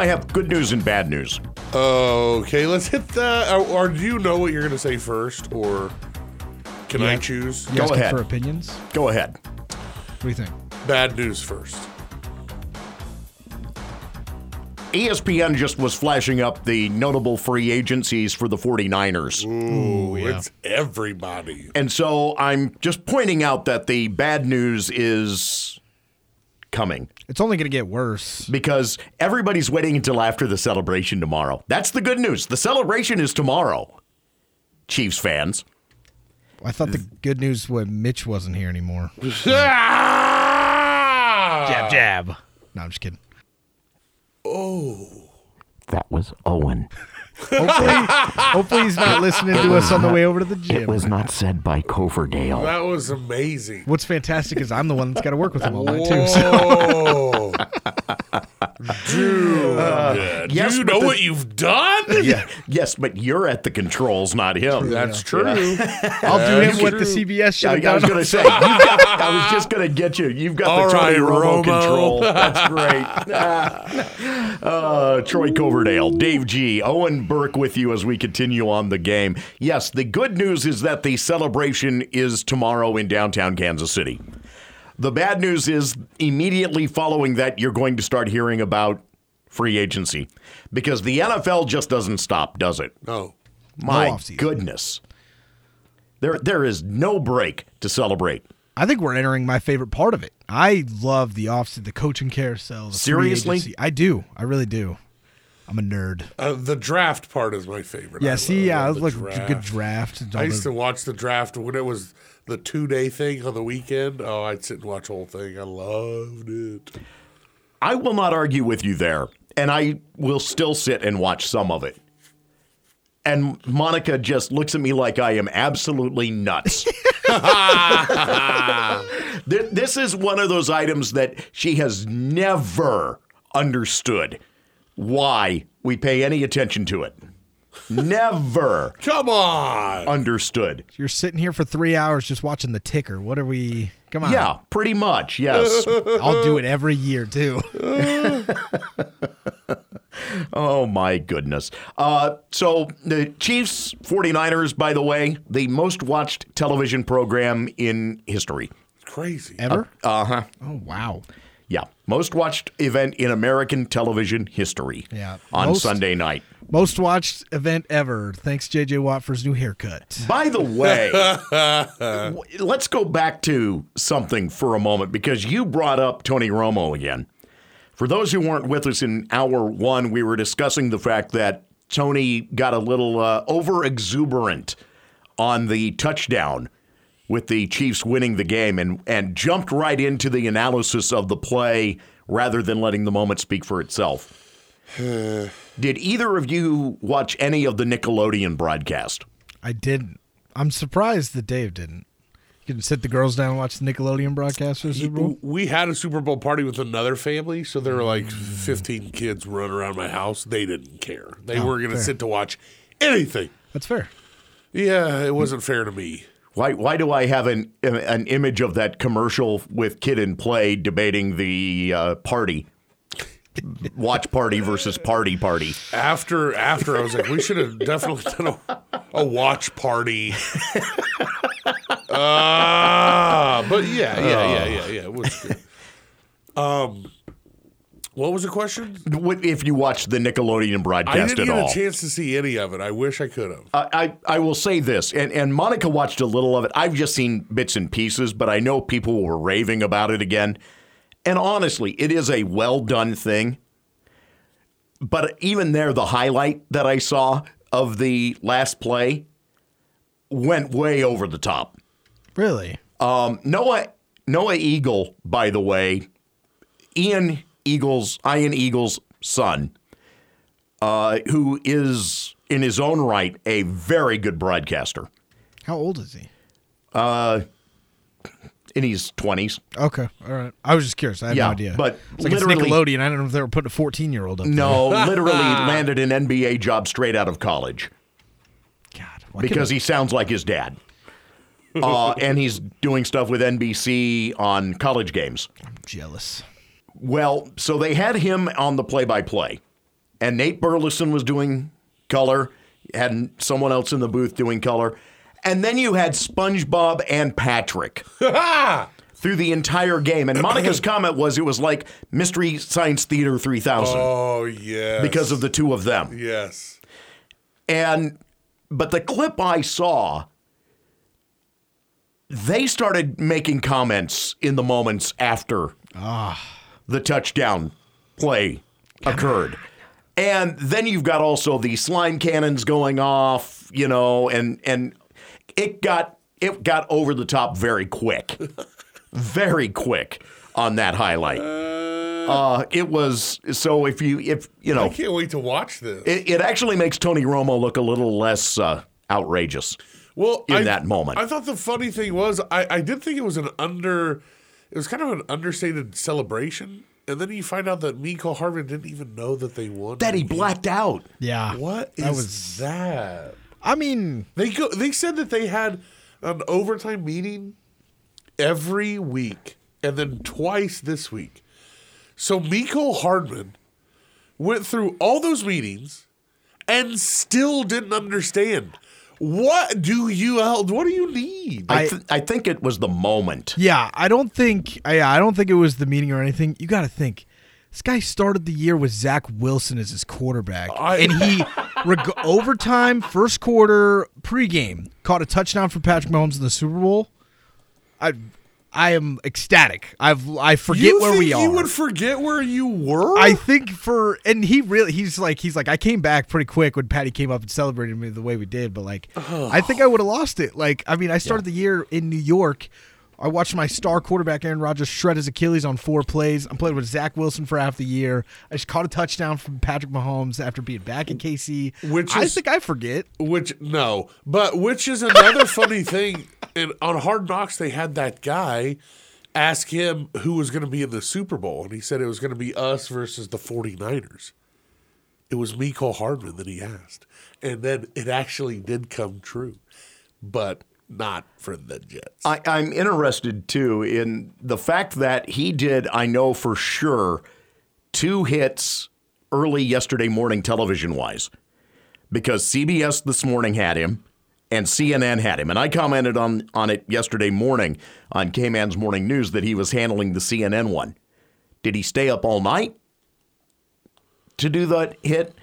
I have good news and bad news. Okay, let's hit the. Or, or do you know what you're going to say first, or can I choose? You Go asking ahead. for opinions. Go ahead. What do you think? Bad news first. ESPN just was flashing up the notable free agencies for the 49ers. Ooh, yeah. it's everybody. And so I'm just pointing out that the bad news is coming It's only going to get worse. because everybody's waiting until after the celebration tomorrow. That's the good news. The celebration is tomorrow. Chiefs fans. I thought the good news was Mitch wasn't here anymore. Jab, jab. No, I'm just kidding. Oh. That was Owen. Hopefully, hopefully he's not listening to us on the way over to the gym. It was not said by Coverdale. That was amazing. What's fantastic is I'm the one that's got to work with him all night too. So. Dude. Do yes, you know the- what you've done? Yeah, yes, but you're at the controls, not him. That's true. I'll do That's him what the. CBS should I, I was done. going to say, you've got, I was just going to get you. You've got All the Tony right, Romo, Romo. control. That's great. uh, Troy Coverdale, Dave G, Owen Burke with you as we continue on the game. Yes, the good news is that the celebration is tomorrow in downtown Kansas City. The bad news is immediately following that, you're going to start hearing about free agency because the NFL just doesn't stop, does it? No. My offseason. goodness. There, there is no break to celebrate. I think we're entering my favorite part of it. I love the offseason, the coaching carousel. The free Seriously? agency. I do. I really do. I'm a nerd. Uh, the draft part is my favorite. Yeah, I see, yeah, love it the was like a good draft. I used the- to watch the draft when it was the two day thing on the weekend. Oh, I'd sit and watch the whole thing. I loved it. I will not argue with you there, and I will still sit and watch some of it. And Monica just looks at me like I am absolutely nuts. This is one of those items that she has never understood why we pay any attention to it. Never Come on. understood. You're sitting here for three hours just watching the ticker. What are we? Come on. Yeah, pretty much, yes. I'll do it every year too. Oh my goodness. Uh, so the Chiefs 49ers, by the way, the most watched television program in history. Crazy. Ever? Uh huh. oh wow. Yeah. Most watched event in American television history. Yeah. On Most- Sunday night. Most watched event ever. Thanks JJ Watt for his new haircut. By the way, let's go back to something for a moment because you brought up Tony Romo again. For those who weren't with us in hour one, we were discussing the fact that Tony got a little uh, over exuberant on the touchdown with the Chiefs winning the game and, and jumped right into the analysis of the play rather than letting the moment speak for itself. Did either of you watch any of the Nickelodeon broadcast? I didn't. I'm surprised that Dave didn't. You can sit the girls down and watch the Nickelodeon broadcast for the Super Bowl. We had a Super Bowl party with another family, so there were like 15 kids running around my house. They didn't care. They Oh, were going to sit to watch anything. That's fair. Yeah, it wasn't fair to me. Why, why do I have an an image of that commercial with Kid and Play debating the uh, party, watch party versus party party? After after I was like, we should have definitely done a, a watch party. Ah, but yeah, yeah, yeah, yeah, yeah. It was good. Um, what was the question? What- If you watched the Nickelodeon broadcast I didn't at get all, a chance to see any of it. I wish I could have. I, I I will say this, and and Monica watched a little of it. I've just seen bits and pieces, but I know people were raving about it again. And honestly, it is a well done thing. But even there, the highlight that I saw of the last play went way over the top. Really? Um, Noah Noah Eagle, by the way, Ian Eagle's Ian Eagle's son, uh, who is in his own right a very good broadcaster. How old is he? In his twenties, Okay. All right. I was just curious. I had Yeah, no idea. but it's like it's literally- Nickelodeon. I don't know if they were putting a 14 year old up no, literally landed an NBA job straight out of college. God. Because he sounds like his dad. Uh, and he's doing stuff with NBC on college games. I'm jealous. Well, so they had him on the play by play. and Nate Burleson was doing color, had someone else in the booth doing color, and then you had SpongeBob and Patrick through the entire game. And Monica's comment was it was like Mystery Science Theater 3000 Oh yeah. because of the two of them. yes. And but the clip I saw, they started making comments in the moments after the touchdown play occurred. And then you've got also the slime cannons going off, you know, and and it got it got over the top very quick. very quick on that highlight. Uh, it was so if you if you know I can't wait to watch this. it, it actually makes Tony Romo look a little less uh, outrageous. Well, in I- that moment. I thought the funny thing was I, I did think it was an under it was kind of an understated celebration. And then you find out that Mecole Hardman didn't even know that they won. That he the game. blacked out. Yeah. What is That was. that? I mean, They go. They said that they had an overtime meeting every week, and then twice this week. So Mecole Hardman went through all those meetings and still didn't understand. What do you? What do you need? I, I- th- I think it was the moment. yeah, I don't think. I- I don't think it was the meeting or anything. You got to think. This guy started the year with Zach Wilson as his quarterback, I- and he reg- overtime, first quarter, pregame, caught a touchdown for Patrick Mahomes in the Super Bowl. I, I am ecstatic. I've I forget you where we are. You would forget where you were. I think for and he really he's like he's like I came back pretty quick when Patty came up and celebrated me the way we did, but like I think I would have lost it. Like I mean I started the year in New York. I watched my star quarterback Aaron Rodgers shred his Achilles on four plays. I'm playing with Zach Wilson for half the year. I just caught a touchdown from Patrick Mahomes after being back in KC. Which I is- think I forget. Which no, but which is another funny thing. And on Hard Knocks, they had that guy ask him who was going to be in the Super Bowl, and he said it was going to be us versus the 49ers. It was Mecole Hardman that he asked, and then it actually did come true, but not for the Jets. I, I'm interested too in the fact that he did, I know for sure, two hits early yesterday morning television wise because CBS this morning had him and CNN had him. And I commented on, on it yesterday morning on K Man's Morning News that he was handling the CNN one. Did he stay up all night to do that hit?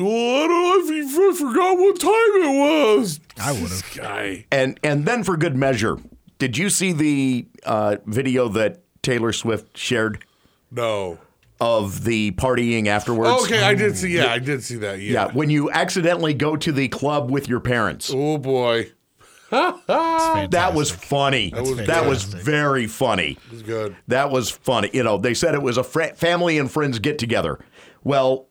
Well, I don't know if you forgot what time it was. I would've. Guy. And and then for good measure, did you see the uh, video that Taylor Swift shared No. of the partying afterwards? Okay, I did see. Yeah, I did see that. Yeah, Yeah. when you accidentally go to the club with your parents. Oh boy, That was funny. That was was, fantastic. very funny. it was good. That was funny. You know, they said it was a fr- family and friends get together. Well,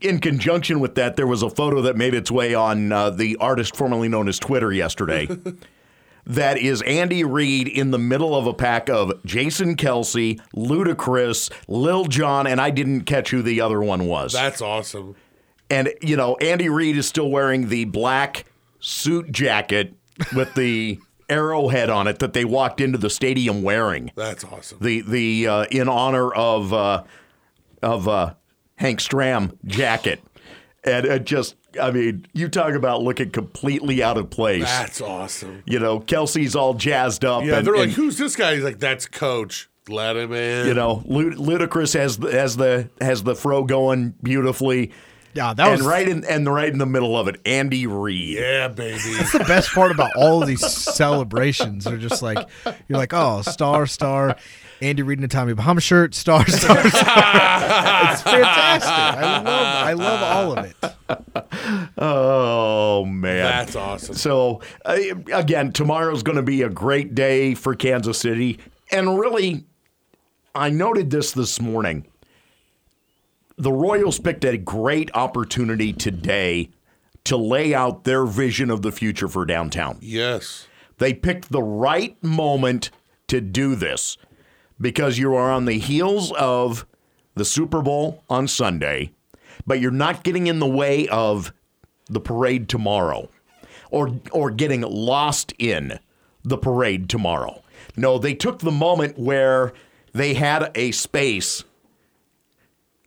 in conjunction with that, there was a photo that made its way on uh, the artist formerly known as Twitter yesterday. that is Andy Reid in the middle of a pack of Jason Kelce, Ludacris, Lil Jon, and I didn't catch who the other one was. That's awesome. And you know, Andy Reid is still wearing the black suit jacket with the arrowhead on it that they walked into the stadium wearing. That's awesome. The the uh, in honor of uh, of uh, Hank Stram jacket, and it just I mean, you talk about looking completely out of place. That's awesome. you know, Kelce's all jazzed up. Yeah, and, they're like, and, "Who's this guy?" He's like, "That's Coach. Let him in." you know, Lud- Ludacris has the, has the has the fro going beautifully. Yeah, that and was right in and right in the middle of it, Andy Reid. Yeah, baby. That's the best part about all of these celebrations They're just like you're like, oh, star, star, Andy Reid in a Tommy Bahama shirt, star, star. star. it's fantastic. I love, I love all of it. Oh man, That's awesome. So uh, again, tomorrow's going to be a great day for Kansas City, and really, I noted this this morning. The Royals picked a great opportunity today to lay out their vision of the future for downtown. Yes. They picked the right moment to do this because you are on the heels of the Super Bowl on Sunday, but you're not getting in the way of the parade tomorrow or or getting lost in the parade tomorrow. No, they took the moment where they had a space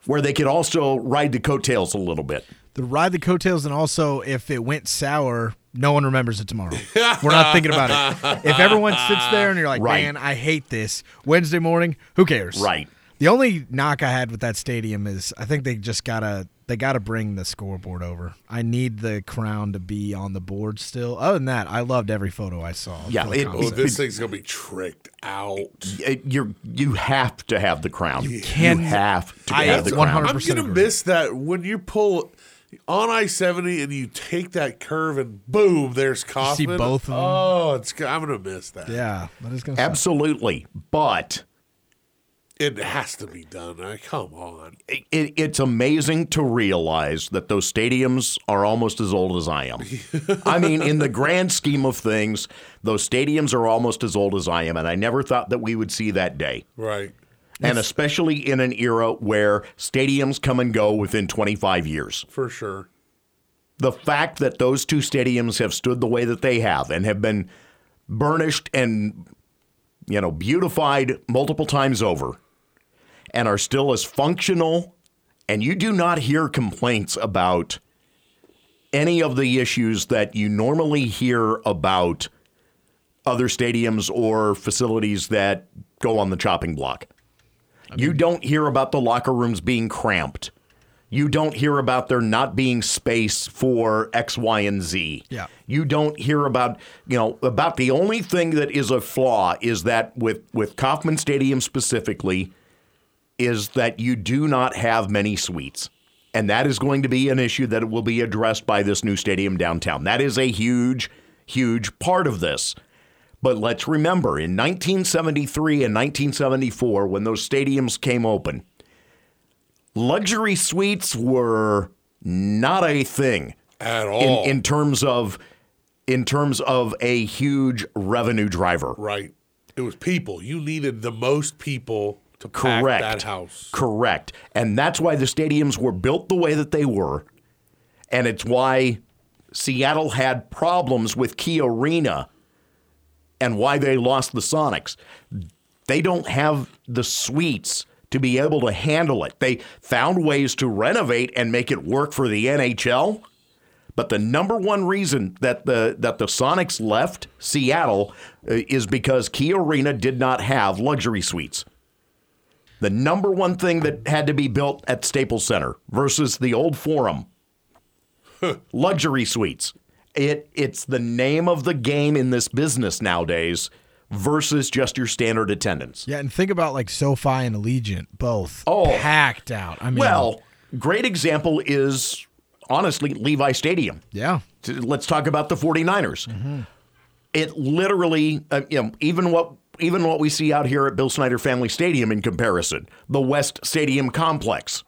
where they could also ride the coattails a little bit. The ride the coattails, and also if it went sour, no one remembers it tomorrow. We're not thinking about it. If everyone sits there and you're like, Right. man, I hate this. Wednesday morning, who cares? Right. The only knock I had with that stadium is I think they just gotta they gotta bring the scoreboard over. I need the crown to be on the board still. Other than that, I loved every photo I saw. Yeah, it- Oh, this thing's gonna be tricked out. You're you have to have the crown. You can- have to I have the crown. 100% I'm gonna agree. miss that when you pull on I seventy and you take that curve and boom, there's Kauffman. both of them. Oh, it's I'm gonna miss that. yeah, that is gonna suck. Absolutely, but It has to be done. I, come on. it, it's amazing to realize that those stadiums are almost as old as I am. I mean, in the grand scheme of things, those stadiums are almost as old as I am, and I never thought that we would see that day. Right. And especially in an era where stadiums come and go within 25 years. For sure. The fact that those two stadiums have stood the way that they have and have been burnished and you know beautified multiple times over and are still as functional and you do not hear complaints about any of the issues that you normally hear about other stadiums or facilities that go on the chopping block. you don't hear about the locker rooms being cramped. You don't hear about there not being space for X, Y, and Z. Yeah. You don't hear about, you know, about the only thing that is a flaw is that with, with Kauffman Stadium specifically, is that you do not have many suites. And that is going to be an issue that will be addressed by this new stadium downtown. That is a huge, huge part of this. But let's remember in 1973 and 1974, when those stadiums came open, luxury suites were not a thing At in, all. in terms of in terms of a huge revenue driver. right. It was people. You needed the most people to pack Correct. that house. Correct. And that's why the stadiums were built the way that they were. And it's why Seattle had problems with Key Arena and why they lost the Sonics. They don't have the suites to be able to handle it. They found ways to renovate and make it work for the NHL. But the number one reason that the that the Sonics left Seattle uh, is because Key Arena did not have luxury suites. The number one thing that had to be built at Staples Center versus the old Forum, luxury suites. It it's the name of the game in this business nowadays versus just your standard attendance. Yeah, and think about like SoFi and Allegiant, both Oh. packed out. I mean, Well, great example is honestly Levi Stadium. yeah, Let's talk about the 49ers. It literally, uh, you know, even what even what we see out here at Bill Snyder Family Stadium in comparison, the West Stadium complex.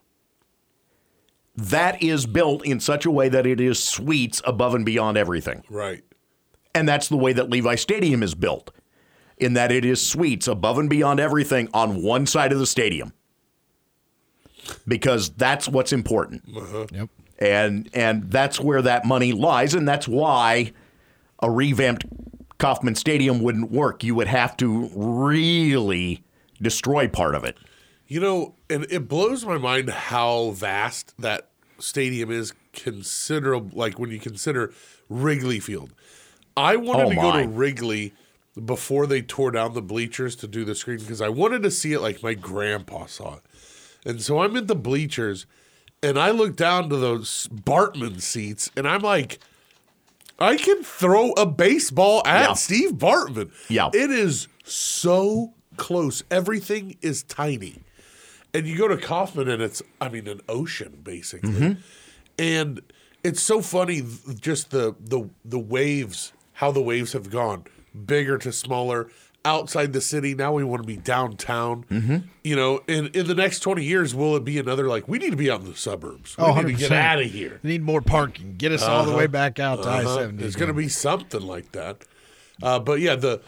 That is built in such a way that it is suites above and beyond everything. Right. And that's the way that Levi Stadium is built, in that it is suites above and beyond everything on one side of the stadium. Because that's what's important. Uh-huh. yep. And and that's where that money lies, and that's why a revamped Kauffman Stadium wouldn't work. You would have to really destroy part of it. You know, and it blows my mind how vast that stadium is considerable like when you consider Wrigley Field. I wanted Oh, to go to Wrigley before they tore down the bleachers to do the screen because I wanted to see it like my grandpa saw it. And so I'm in the bleachers and I look down to those Bartman seats and I'm like, I can throw a baseball at Yeah. Steve Bartman. Yeah. It is so close. Everything is tiny. And you go to Kauffman and it's, I mean, an ocean basically. Mm-hmm. And it's so funny, just the, the, the waves, how the waves have gone bigger to smaller outside the city. Now we want to be downtown. Mm-hmm. You know, in, in the next 20 years, will it be another like, we need to be out in the suburbs? We Oh, need to get out of here. We need more parking. Get us all the way back out to I Uh-huh. seventy. It's going to be something like that. Uh, but yeah, the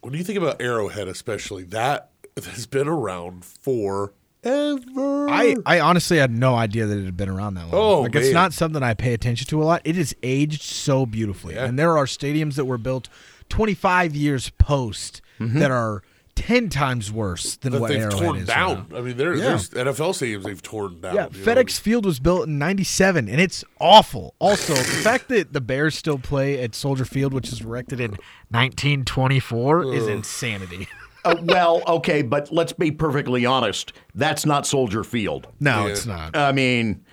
when you think about Arrowhead, especially that has been around forever. I, I honestly had no idea that it had been around that long. Oh, like it's not something I pay attention to a lot. It is aged so beautifully, Yeah. and there are stadiums that were built 25 years post Mm-hmm. that are ten times worse than that what they've Arrowhead torn down. I mean, Yeah. there's NFL stadiums they've torn down. Yeah, you know? FedEx Field was built in '97, and it's awful. Also, the fact that the Bears still play at Soldier Field, which was erected in 1924, is insanity. Uh, well, okay, but let's be perfectly honest. That's not Soldier Field. No, Yeah. it's not. I mean,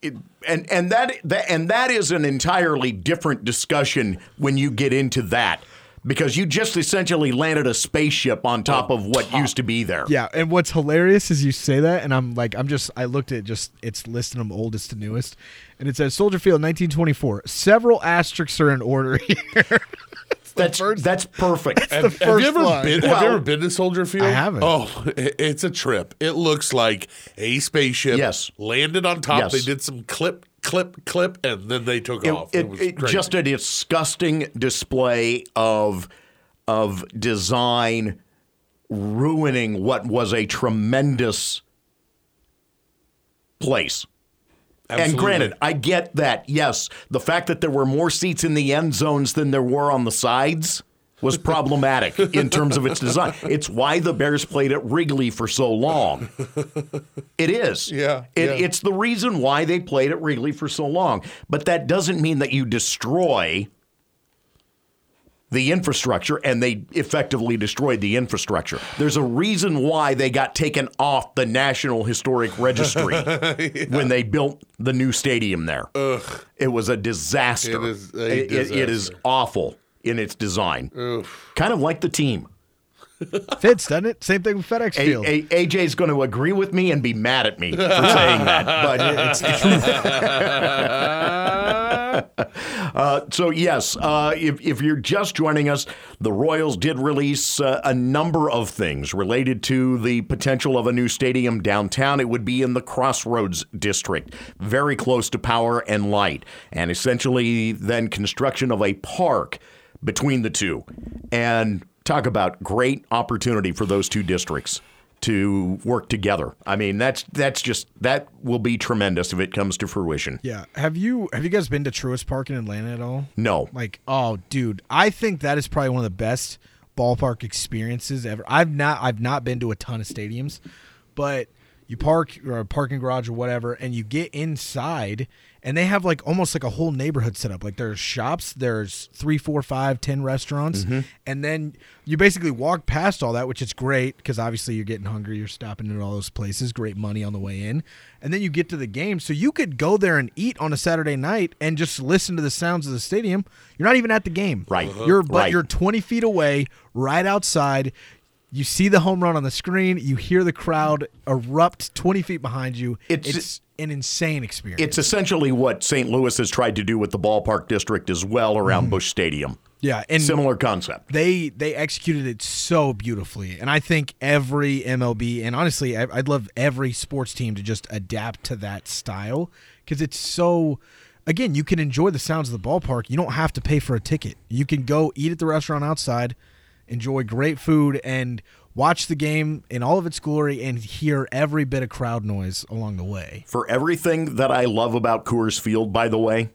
it, and and that, that and that is an entirely different discussion when you get into that because you just essentially landed a spaceship on top oh, of what used to be there. Yeah, and what's hilarious is you say that, and I'm like, I'm just, I looked at just, it's listing them oldest to newest, and it says Soldier Field 1924. Several asterisks are in order here. that's first- that's perfect. Have, have you ever line. been? have Well- you ever been to Soldier Field? I haven't. Oh, i- it's a trip. It looks like a spaceship. Yes. landed on top. Yes. They did some clip, clip, clip, and then they took it, off. It, it- was it- just a disgusting display of of design ruining what was a tremendous place. And granted, I get that. Yes, the fact that there were more seats in the end zones than there were on the sides was problematic in terms of its design. It's why the Bears played at Wrigley for so long. It is. Yeah, It, yeah. It's the reason why they played at Wrigley for so long. But that doesn't mean that you destroy the infrastructure, and they effectively destroyed the infrastructure. There's a reason why they got taken off the National Historic Registry when they built the new stadium there. Ugh. It was a disaster. It is a It- it- it is awful in its design. Kind of like the team. Fits, doesn't it? Same thing with FedEx A- Field. A- AJ's going to agree with me and be mad at me for saying that, but it's the truth. uh, so yes, uh, if if you're just joining us, the Royals did release uh, a number of things related to the potential of a new stadium downtown. It would be in the Crossroads district, very close to power and light, and essentially then construction of a park between the two, and talk about great opportunity for those two districts to work together. I mean, that's that's just that will be tremendous if it comes to fruition. yeah. Have you have you guys been to Truist Park in Atlanta at all? No. Like, oh, dude, I think that is probably one of the best ballpark experiences ever. I've not I've not been to a ton of stadiums, but you park or a parking garage or whatever, and you get inside, and they have like almost like a whole neighborhood set up. Like there's shops, there's three, four, five, ten restaurants, mm-hmm. and then you basically walk past all that, which is great because obviously you're getting hungry, you're stopping at all those places, great money on the way in, and then you get to the game, so you could go there and eat on a Saturday night and just listen to the sounds of the stadium. You're not even at the game, Right. You're but Right. you're 20 feet away, right outside. You see the home run on the screen. You hear the crowd erupt 20 feet behind you. It's- It's, an insane experience. It's essentially what St. Louis has tried to do with the ballpark district as well around mm-hmm. Busch Stadium. yeah, and Similar concept. they they executed it so beautifully, and I think every MLB and honestly, I'd love every sports team to just adapt to that style because it's so. Again, you can enjoy the sounds of the ballpark. You don't have to pay for a ticket. You can go eat at the restaurant outside, enjoy great food, and watch the game in all of its glory and hear every bit of crowd noise along the way. For everything that I love about Coors Field, by the way,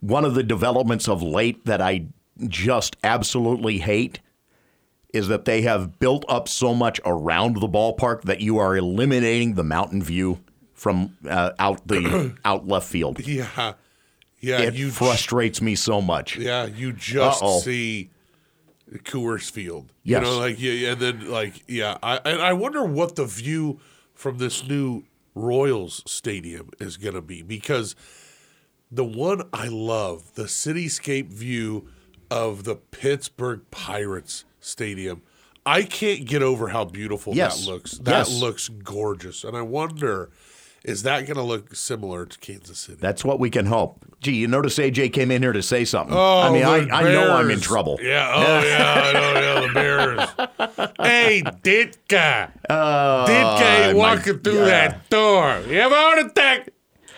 one of the developments of late that I just absolutely hate is that they have built up so much around the ballpark that you are eliminating the mountain view from uh, out the out left field. Yeah, yeah. It frustrates me so much. Yeah, you just Uh-oh. see Coors Field. Yes. You know, like yeah, and then like yeah, I and I wonder what the view from this new Royals stadium is going to be because the one I love, the cityscape view of the Pittsburgh Pirates stadium. I can't get over how beautiful Yes. that looks. That Yes. looks gorgeous. And I wonder is that going to look similar to Kansas City? That's what we can hope. Gee, you notice AJ came in here to say something. Oh, I mean, I, I know I'm in trouble. Yeah. Oh, yeah. I know. Yeah, the Bears. hey, Ditka. Uh, Ditka ain't my walking through God. that door. You have a heart attack.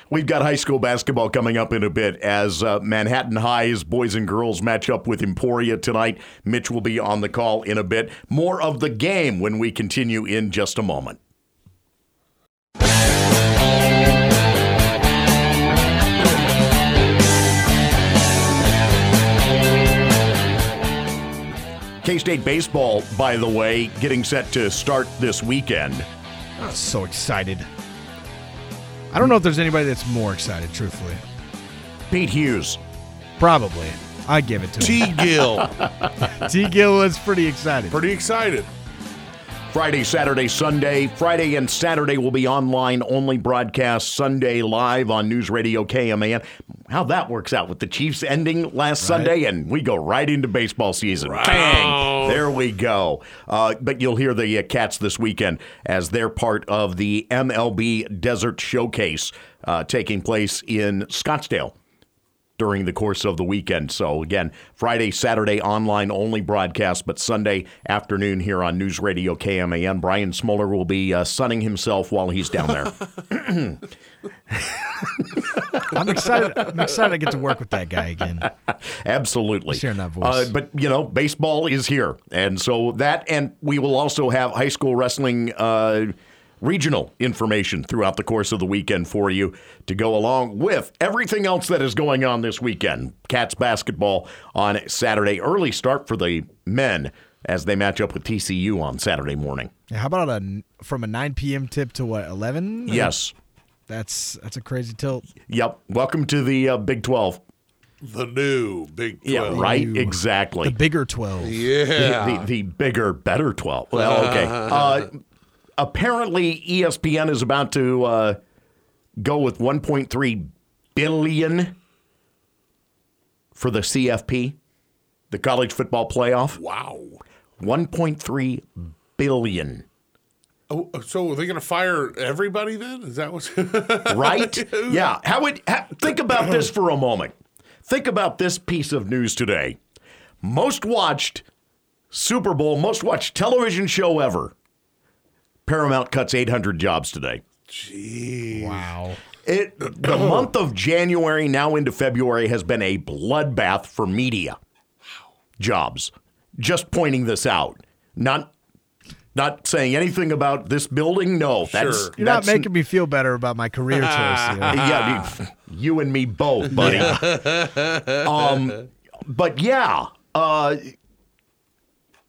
We've got high school basketball coming up in a bit as uh, Manhattan High's boys and girls match up with Emporia tonight. Mitch will be on the call in a bit. More of the game when we continue in just a moment. K State baseball, by the way, getting set to start this weekend. I'm so excited. I don't know if there's anybody that's more excited, truthfully. Pete Hughes. Probably. I give it to him. T. Gill, T. Gill was pretty excited. pretty excited. Friday, Saturday, Sunday. Friday and Saturday will be online only broadcast. Sunday live on News Radio KMAN. How that works out with the Chiefs ending last Sunday, and we go right into baseball season. Bang! There we go. Uh, but you'll hear the uh, Cats this weekend as they're part of the MLB Desert Showcase uh, taking place in Scottsdale during the course of the weekend. So again, Friday, Saturday online only broadcast, but Sunday afternoon here on News Radio KMAN. Brian Smoller will be uh, sunning himself while he's down there. I'm excited. I'm excited to get to work with that guy again. Absolutely. Sharing that voice. Uh, but, you know, baseball is here. And so that, and we will also have high school wrestling uh, regional information throughout the course of the weekend for you to go along with everything else that is going on this weekend. Cats basketball on Saturday. Early start for the men as they match up with TCU on Saturday morning. Yeah, how about a from a 9 p.m. tip to what 11? Yes. That's that's a crazy tilt. Yep. Welcome to the uh, Big 12. The new Big 12. Yeah, right? Ooh. Exactly. The bigger 12. Yeah. the, the bigger, better 12. Well, okay. Uh, apparently, ESPN is about to uh, go with 1.3 billion for the CFP, the college football playoff. wow. 1.3 billion. Oh, so are they going to fire everybody then? Is that what's right? yeah. How would ha, think about this for a moment? Think about this piece of news today. Most watched Super Bowl, most watched television show ever. Paramount cuts 800 jobs today. Jeez. Wow. It the month of January now into February has been a bloodbath for media jobs. Just pointing this out. Not not saying anything about this building. No, that's Sure. You're not making me feel better about my career choice. here. yeah, you- you and me both, buddy. um, but yeah, uh,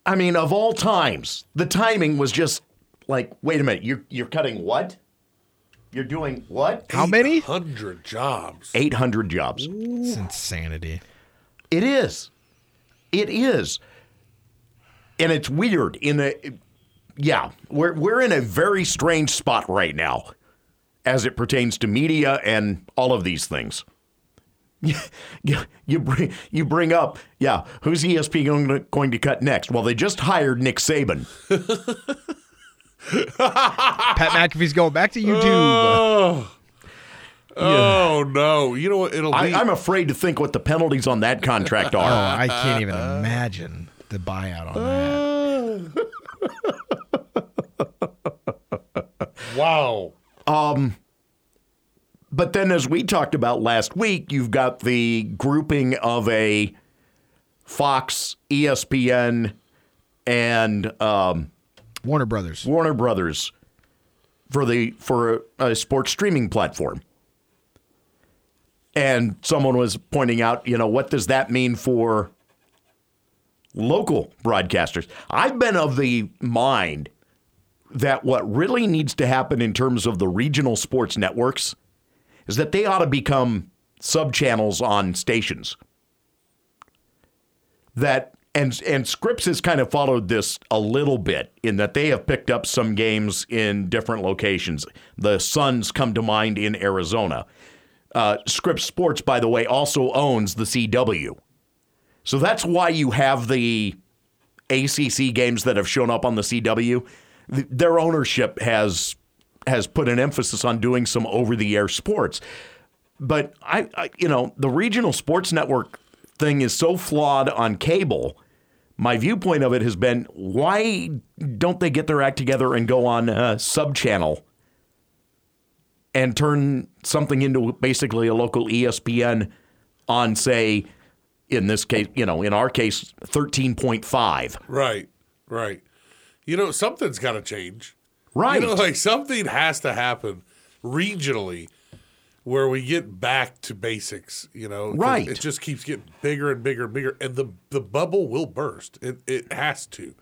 I mean, of all times, the timing was just like, wait a minute, you're you're cutting what? You're doing what? How many? 100 jobs. Eight hundred jobs. It's insanity. It is. It is. And it's weird in a yeah, we're we're in a very strange spot right now as it pertains to media and all of these things. You, you bring you bring up, yeah, who's E ESPN going to, going to cut next? Well, they just hired Nick Saban. Pat McAfee's going back to YouTube. Oh. Oh no! You know what? It'll be. I, I'm afraid to think what the penalties on that contract oh, are. I can't even imagine the buyout on that. wow. Um. But then, as we talked about last week, you've got the grouping of a Fox, ESPN, and um, Warner Brothers. Warner Brothers for the for a, a sports streaming platform. And someone was pointing out, you know, what does that mean for local broadcasters? I've been of the mind that what really needs to happen in terms of the regional sports networks is that they ought to become sub channels on stations. That and and Scripps has kind of followed this a little bit in that they have picked up some games in different locations. The Suns come to mind in Arizona. Uh, Scripps Sports, by the way, also owns the CW. So that's why you have the ACC games that have shown up on the CW. Th- Their ownership has has put an emphasis on doing some over the air sports. But I, I, you know, the regional sports network thing is so flawed on cable. My viewpoint of it has been why don't they get their act together and go on uh, a sub channel and turn something into basically a local ESPN on, say, in this case, you know, in our case, 13.5. Right. Right. You know, something's got to change. Right. You know, like something has to happen regionally where we get back to basics. You know. Right. It just keeps getting bigger and bigger and bigger, and the the bubble will burst. It it has to.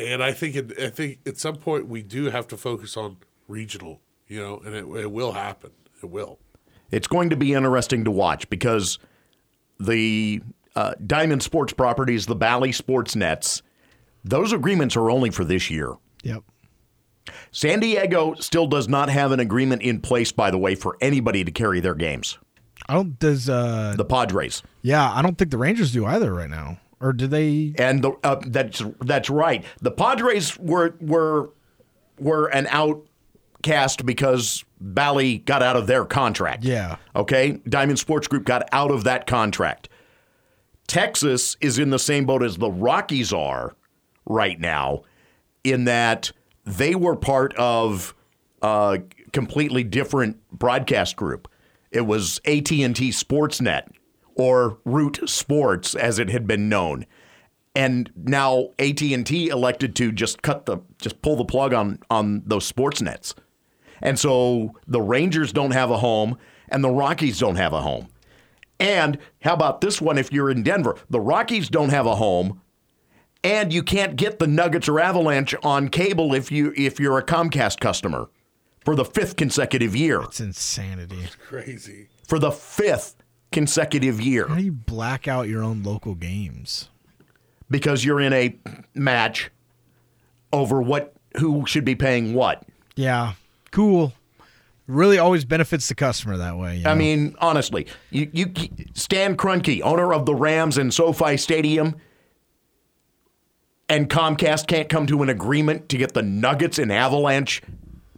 And I think it, I think at some point we do have to focus on regional. You know, and it, it will happen. It will. It's going to be interesting to watch because the uh, Diamond Sports Properties, the Bally Sports Nets, those agreements are only for this year. Yep. San Diego still does not have an agreement in place, by the way, for anybody to carry their games. I don't does uh The Padres. yeah, I don't think the Rangers do either right now. Or do they And the, uh, that's that's right. The Padres were were were an outcast because Bally got out of their contract. Yeah. Okay, Diamond Sports Group got out of that contract. Texas is in the same boat as the Rockies are right now, in that they were part of a completely different broadcast group. It was AT and T Sportsnet or Root Sports, as it had been known, and now AT and T elected to just cut the just pull the plug on on those sports nets. And so the Rangers don't have a home and the Rockies don't have a home. And how about this one if you're in Denver? The Rockies don't have a home and you can't get the Nuggets or Avalanche on cable if you if you're a Comcast customer for the fifth consecutive year. it's insanity. Crazy. For the fifth consecutive year How do you black out your own local games? because you're in a match over what who should be paying what. Yeah. Cool. Really always benefits the customer that way. you I mean, honestly, you, you Stan Kroenke, owner of the Rams and SoFi Stadium, and Comcast can't come to an agreement to get the Nuggets and Avalanche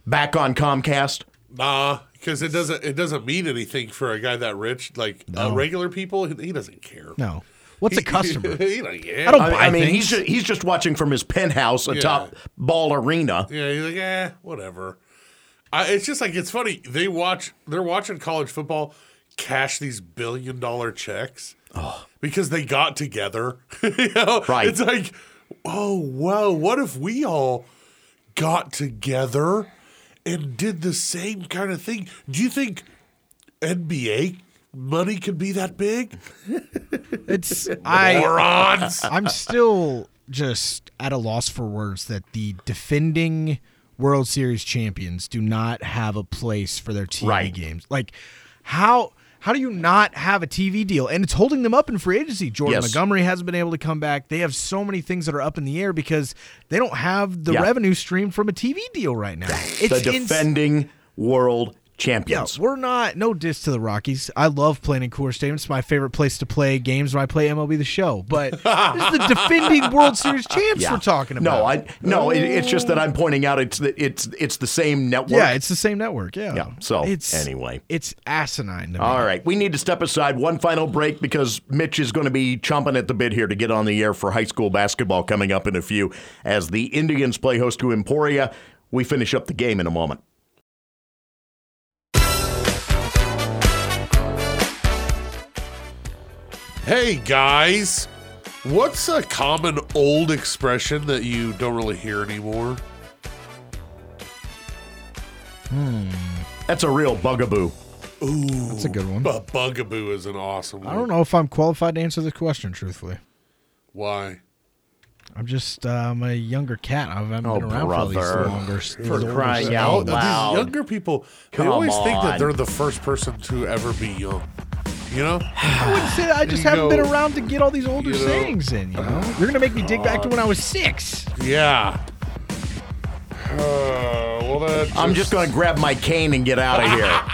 back on Comcast. Nah, because it doesn't it doesn't mean anything for a guy that rich. Like uh, regular people, he, he doesn't care. no. What's a customer? he don't care. I don't I, buy I mean, things. he's just, he's just watching from his penthouse atop Ball Arena. Yeah, he's like, eh, whatever. I, it's just like it's funny. They watch. They're watching college football cash these billion dollar checks because they got together. you know, Right. It's like, oh wow, what if we all got together and did the same kind of thing? Do you think NBA money could be that big? It's I Morons. I'm still just at a loss for words that the defending World Series champions do not have a place for their TV Right. games. Like how how do you not have a TV deal? And it's holding them up in free agency. Jordan Yes. Montgomery hasn't been able to come back. They have so many things that are up in the air because they don't have the Yeah. revenue stream from a TV deal right now. It's The It's ins- defending world yeah, champions. we're not no diss to the Rockies. I love playing in Coors Stadium. It's my favorite place to play games when I play MLB The Show. But this is the defending World Series champs Yeah. we're talking about. No, I no. It, it's just that I'm pointing out it's the, it's it's the same network. yeah, it's the same network. Yeah. Yeah, so, it's anyway. it's asinine to me. All right, we need to step aside one final break because Mitch is going to be chomping at the bit here to get on the air for high school basketball coming up in a few as the Indians play host to Emporia. We finish up the game in a moment. Hey guys, what's a common old expression that you don't really hear anymore? Hmm. That's a real bugaboo. Ooh, That's a good one. A bugaboo is an awesome one. I don't know if I'm qualified to answer the question truthfully. Why. I'm just uh, I'm a younger cat. I haven't Oh, been around for these brother. longer. For crying out loud. These younger people, Come they always think that they're the first person to ever be young. You know? I wouldn't say that. I just haven't know- been around to get all these older you know- sayings in. You know, you're gonna make me dig back to when I was six. Yeah. Uh, well, that I'm just going to grab my cane and get out of here.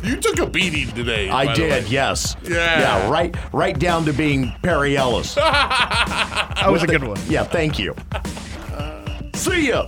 You took a beating today. I by the did, way. yes. Yeah. Yeah, right right down to being Perry Ellis. That was a good one. yeah, thank you. See ya.